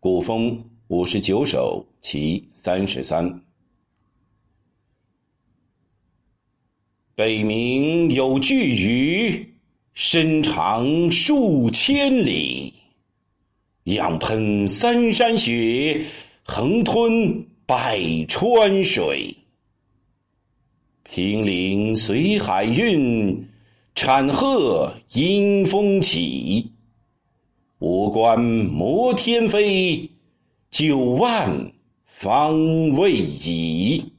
古风五十九首其三十三。北冥有巨鱼，身长数千里，仰喷三山雪，横吞百川水。平陵随海运，产鹤迎风起。五关摩天飞，九万方未已。